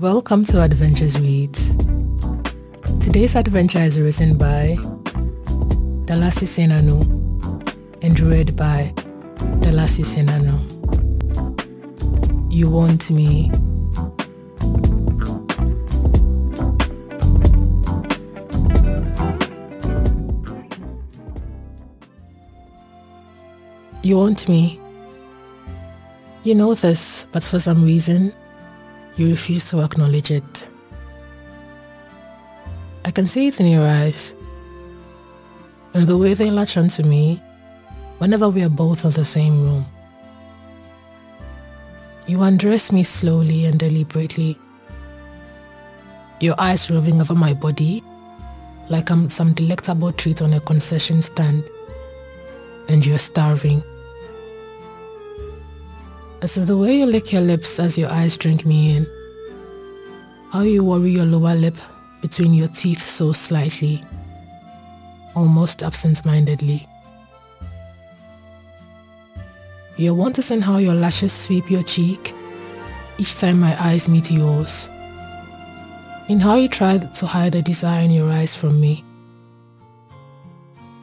Welcome to Adventures Reads. Today's adventure is written by Delasi Sanenu and read by Delasi Sanenu. You want me? You want me? You know this, but for some reason, you refuse to acknowledge it. I can see it in your eyes, and the way they latch onto me whenever we are both in the same room. You undress me slowly and deliberately, your eyes roving over my body like I'm some delectable treat on a concession stand, and you're starving. As the way you lick your lips as your eyes drink me in. How you worry your lower lip between your teeth so slightly, almost absent-mindedly. Your wonders in how your lashes sweep your cheek each time my eyes meet yours. In how you try to hide the desire in your eyes from me.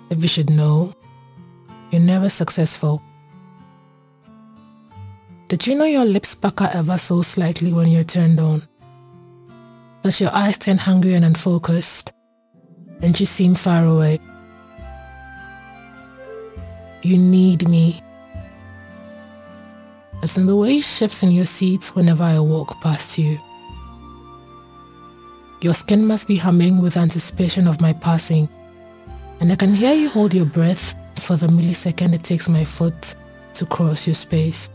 If you should know, you're never successful. Did you know your lips pucker ever so slightly when you're turned on? That your eyes turn hungry and unfocused, and you seem far away. You need me. As in the way shifts in your seat whenever I walk past you. Your skin must be humming with anticipation of my passing, and I can hear you hold your breath for the millisecond it takes my foot to cross your space.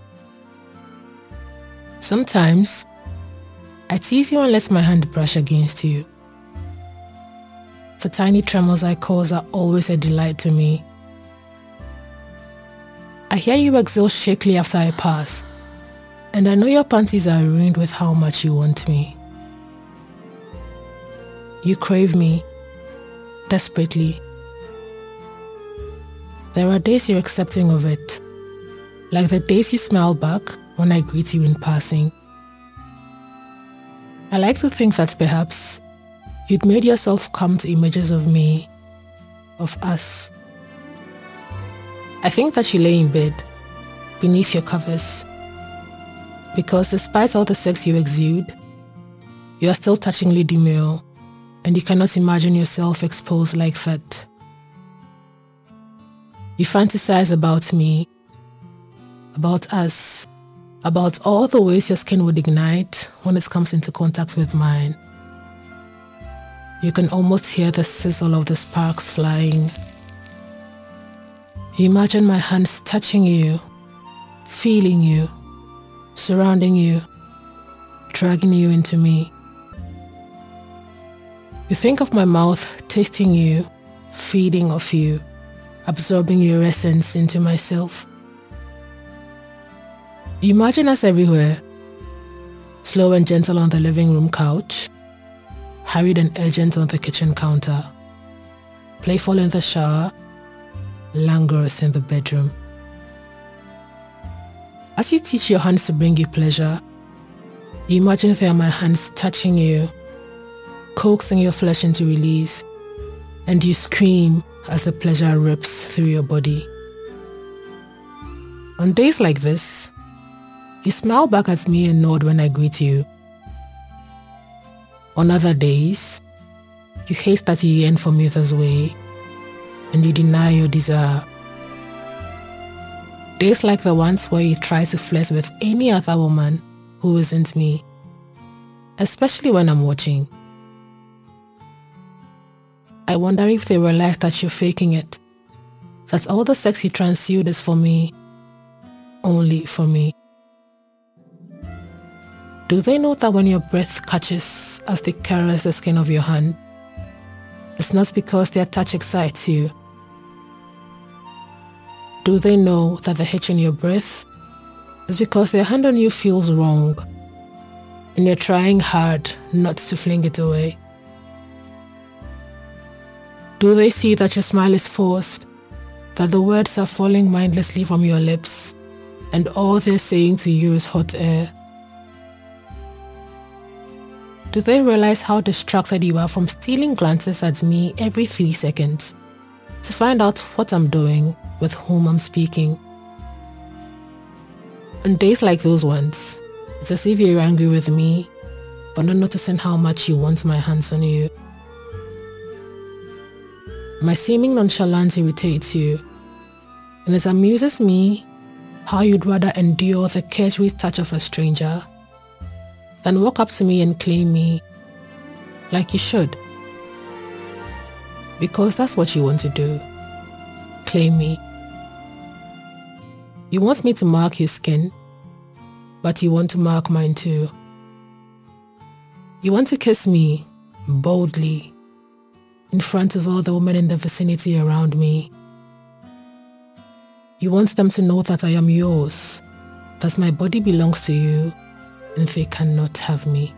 Sometimes, I tease you and let my hand brush against you. The tiny tremors I cause are always a delight to me. I hear you exhale shakily after I pass, and I know your panties are ruined with how much you want me. You crave me, desperately. There are days you're accepting of it, like the days you smile back when I greet you in passing. I like to think that perhaps you'd made yourself come to images of me, of us. I think that you lay in bed, beneath your covers, because despite all the sex you exude, you are still touchingly demure, and you cannot imagine yourself exposed like that. You fantasize about me, about us, about all the ways your skin would ignite when it comes into contact with mine. You can almost hear the sizzle of the sparks flying. Imagine my hands touching you, feeling you, surrounding you, dragging you into me. You think of my mouth tasting you, feeding off you, absorbing your essence into myself. Imagine us everywhere, slow and gentle on the living room couch, hurried and urgent on the kitchen counter, playful in the shower, languorous in the bedroom. As you teach your hands to bring you pleasure, imagine they are my hands touching you, coaxing your flesh into release, and you scream as the pleasure rips through your body. On days like this, you smile back at me and nod when I greet you. On other days, you you yearn for me this way, and you deny your desire. Days like the ones where you try to flirt with any other woman who isn't me, especially when I'm watching. I wonder if they realize that you're faking it, that all the sex you transsued is for me, only for me. Do they know that when your breath catches as they caress the skin of your hand, it's not because their touch excites you? Do they know that the hitch in your breath is because their hand on you feels wrong and you're trying hard not to fling it away? Do they see that your smile is forced, that the words are falling mindlessly from your lips, and all they're saying to you is hot air? Do they realize how distracted you are from stealing glances at me every three seconds to find out what I'm doing, with whom I'm speaking? On days like those ones, it's as if you're angry with me, but not noticing how much you want my hands on you. My seeming nonchalance irritates you, and it amuses me how you'd rather endure the cursory touch of a stranger than walk up to me and claim me like you should. Because that's what you want to do. Claim me. You want me to mark your skin, but you want to mark mine too. You want to kiss me boldly in front of all the women in the vicinity around me. You want them to know that I am yours, that my body belongs to you, and they cannot have me.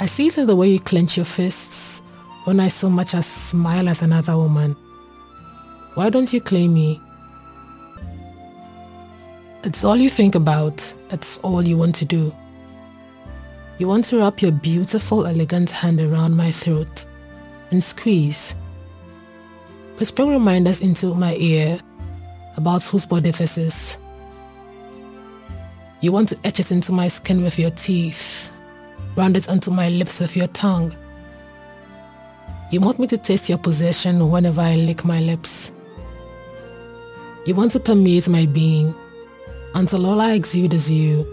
I see it in the way you clench your fists when I so much as smile at another woman. Why don't you claim me? It's all you think about. It's all you want to do. You want to wrap your beautiful, elegant hand around my throat and squeeze, whispering reminders into my ear about whose body this is. You want to etch it into my skin with your teeth, round it onto my lips with your tongue. You want me to taste your possession whenever I lick my lips. You want to permeate my being until all I exude is you,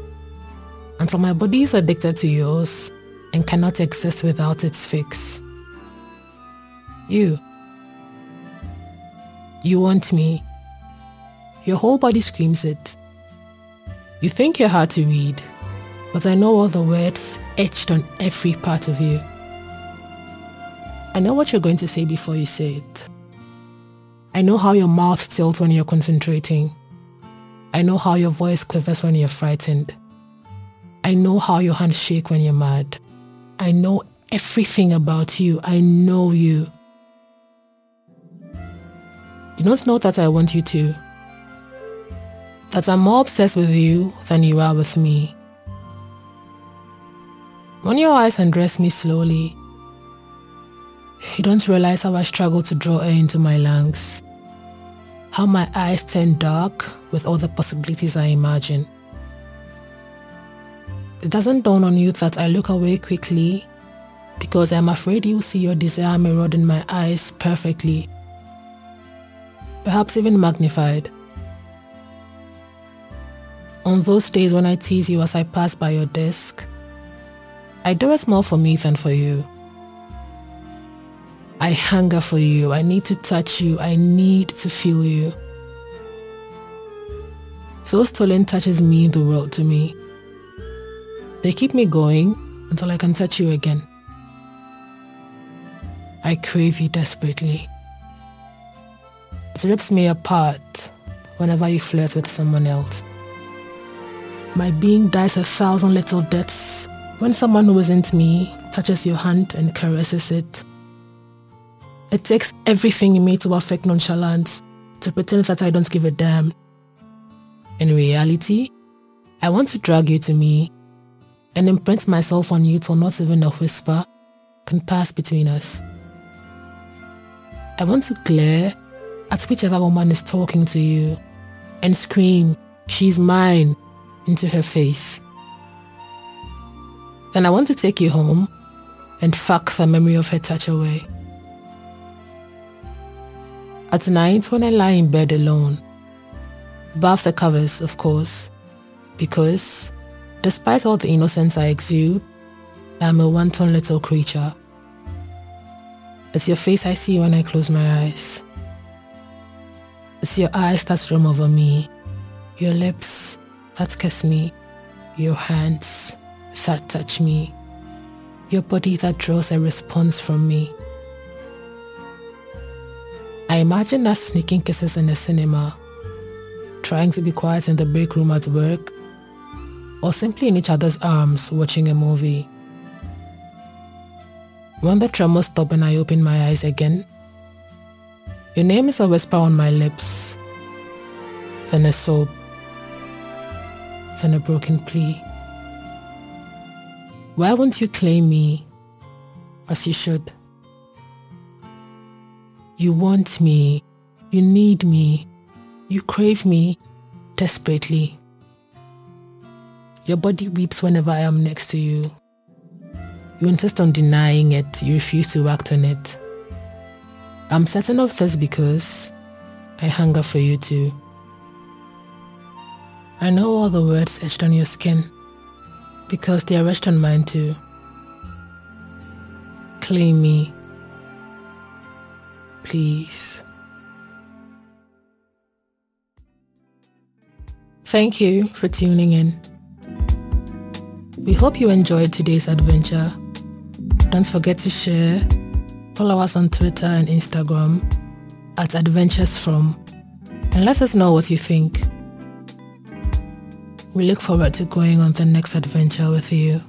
until my body is addicted to yours and cannot exist without its fix. You. You want me. Your whole body screams it. You think you're hard to read, but I know all the words etched on every part of you. I know what you're going to say before you say it. I know how your mouth tilts when you're concentrating. I know how your voice quivers when you're frightened. I know how your hands shake when you're mad. I know everything about you. I know you. You don't know that I want you to that I'm more obsessed with you than you are with me. When your eyes undress me slowly, you don't realize how I struggle to draw air into my lungs, how my eyes turn dark with all the possibilities I imagine. It doesn't dawn on you that I look away quickly because I'm afraid you'll see your desire mirrored in my eyes perfectly, perhaps even magnified. On those days when I tease you as I pass by your desk, I do it more for me than for you. I hunger for you. I need to touch you. I need to feel you. Those stolen touches mean the world to me. They keep me going until I can touch you again. I crave you desperately. It rips me apart whenever you flirt with someone else. My being dies a thousand little deaths when someone who isn't me touches your hand and caresses it. It takes everything in me to affect nonchalance, to pretend that I don't give a damn. In reality, I want to drag you to me and imprint myself on you till not even a whisper can pass between us. I want to glare at whichever woman is talking to you and scream, she's mine, into her face. Then I want to take you home and fuck the memory of her touch away. At night, when I lie in bed alone, above the covers, of course, because despite all the innocence I exude, I am a wanton little creature. It's your face I see when I close my eyes. It's your eyes that roam over me, your lips that kiss me, your hands that touch me, your body that draws a response from me. I imagine us sneaking kisses in a cinema, trying to be quiet in the break room at work, or simply in each other's arms watching a movie. When the tremors stop and I open my eyes again, your name is a whisper on my lips, then a sob than a broken plea. Why won't you claim me as you should? You want me, you need me, you crave me desperately. Your body weeps whenever I am next to you. You insist on denying it, you refuse to act on it. I'm certain of this because I hunger for you too. I know all the words etched on your skin because they are etched on mine too. Claim me. Please. Thank you for tuning in. We hope you enjoyed today's adventure. Don't forget to share. Follow us on Twitter and Instagram at Adventures From and let us know what you think. We look forward to going on the next adventure with you.